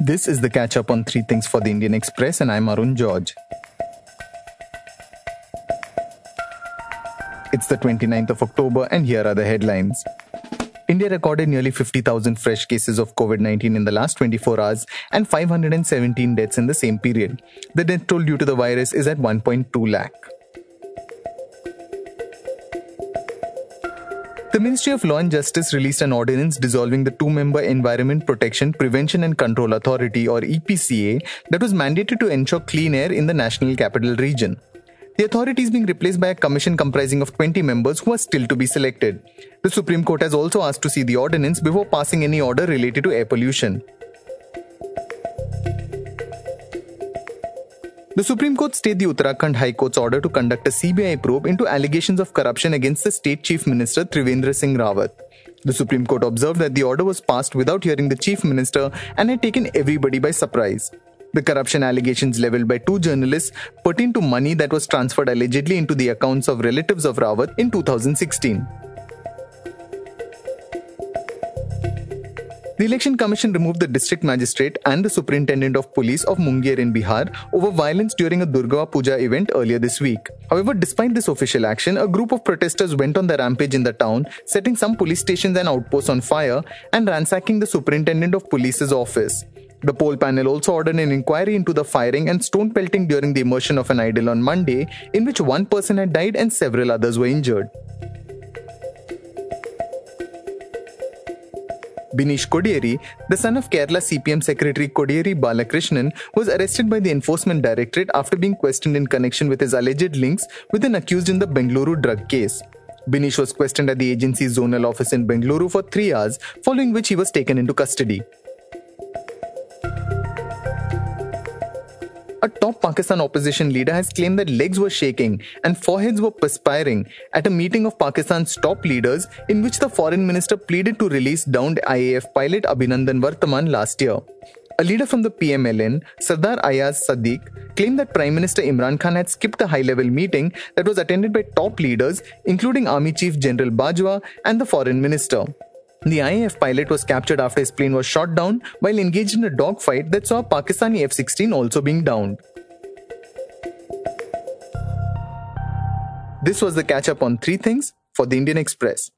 This is the catch up on three things for the Indian Express, and I'm Arun George. It's the 29th of October, and here are the headlines. India recorded nearly 50,000 fresh cases of COVID 19 in the last 24 hours and 517 deaths in the same period. The death toll due to the virus is at 1.2 lakh. The Ministry of Law and Justice released an ordinance dissolving the two member Environment Protection, Prevention and Control Authority or EPCA that was mandated to ensure clean air in the National Capital Region. The authority is being replaced by a commission comprising of 20 members who are still to be selected. The Supreme Court has also asked to see the ordinance before passing any order related to air pollution. The Supreme Court stayed the Uttarakhand High Court's order to conduct a CBI probe into allegations of corruption against the state chief minister Trivendra Singh Rawat. The Supreme Court observed that the order was passed without hearing the chief minister and had taken everybody by surprise. The corruption allegations leveled by two journalists pertain to money that was transferred allegedly into the accounts of relatives of Rawat in 2016. The Election Commission removed the district magistrate and the superintendent of police of Munger in Bihar over violence during a Durga Puja event earlier this week. However, despite this official action, a group of protesters went on the rampage in the town, setting some police stations and outposts on fire and ransacking the superintendent of police's office. The poll panel also ordered an inquiry into the firing and stone pelting during the immersion of an idol on Monday, in which one person had died and several others were injured. Bineesh Kodiyeri, the son of Kerala CPM Secretary Kodiyeri Balakrishnan, was arrested by the Enforcement Directorate after being questioned in connection with his alleged links with an accused in the Bengaluru drug case. Bineesh was questioned at the agency's zonal office in Bengaluru for three hours, following which he was taken into custody. A top Pakistan opposition leader has claimed that legs were shaking and foreheads were perspiring at a meeting of Pakistan's top leaders in which the foreign minister pleaded to release downed IAF pilot Abhinandan Varthaman last year. A leader from the PMLN, Sardar Ayaz Sadiq, claimed that Prime Minister Imran Khan had skipped the high level meeting that was attended by top leaders, including Army Chief General Bajwa and the Foreign Minister. The IAF pilot was captured after his plane was shot down while engaged in a dogfight that saw a Pakistani F 16 also being downed. This was the catch up on three things for the Indian Express.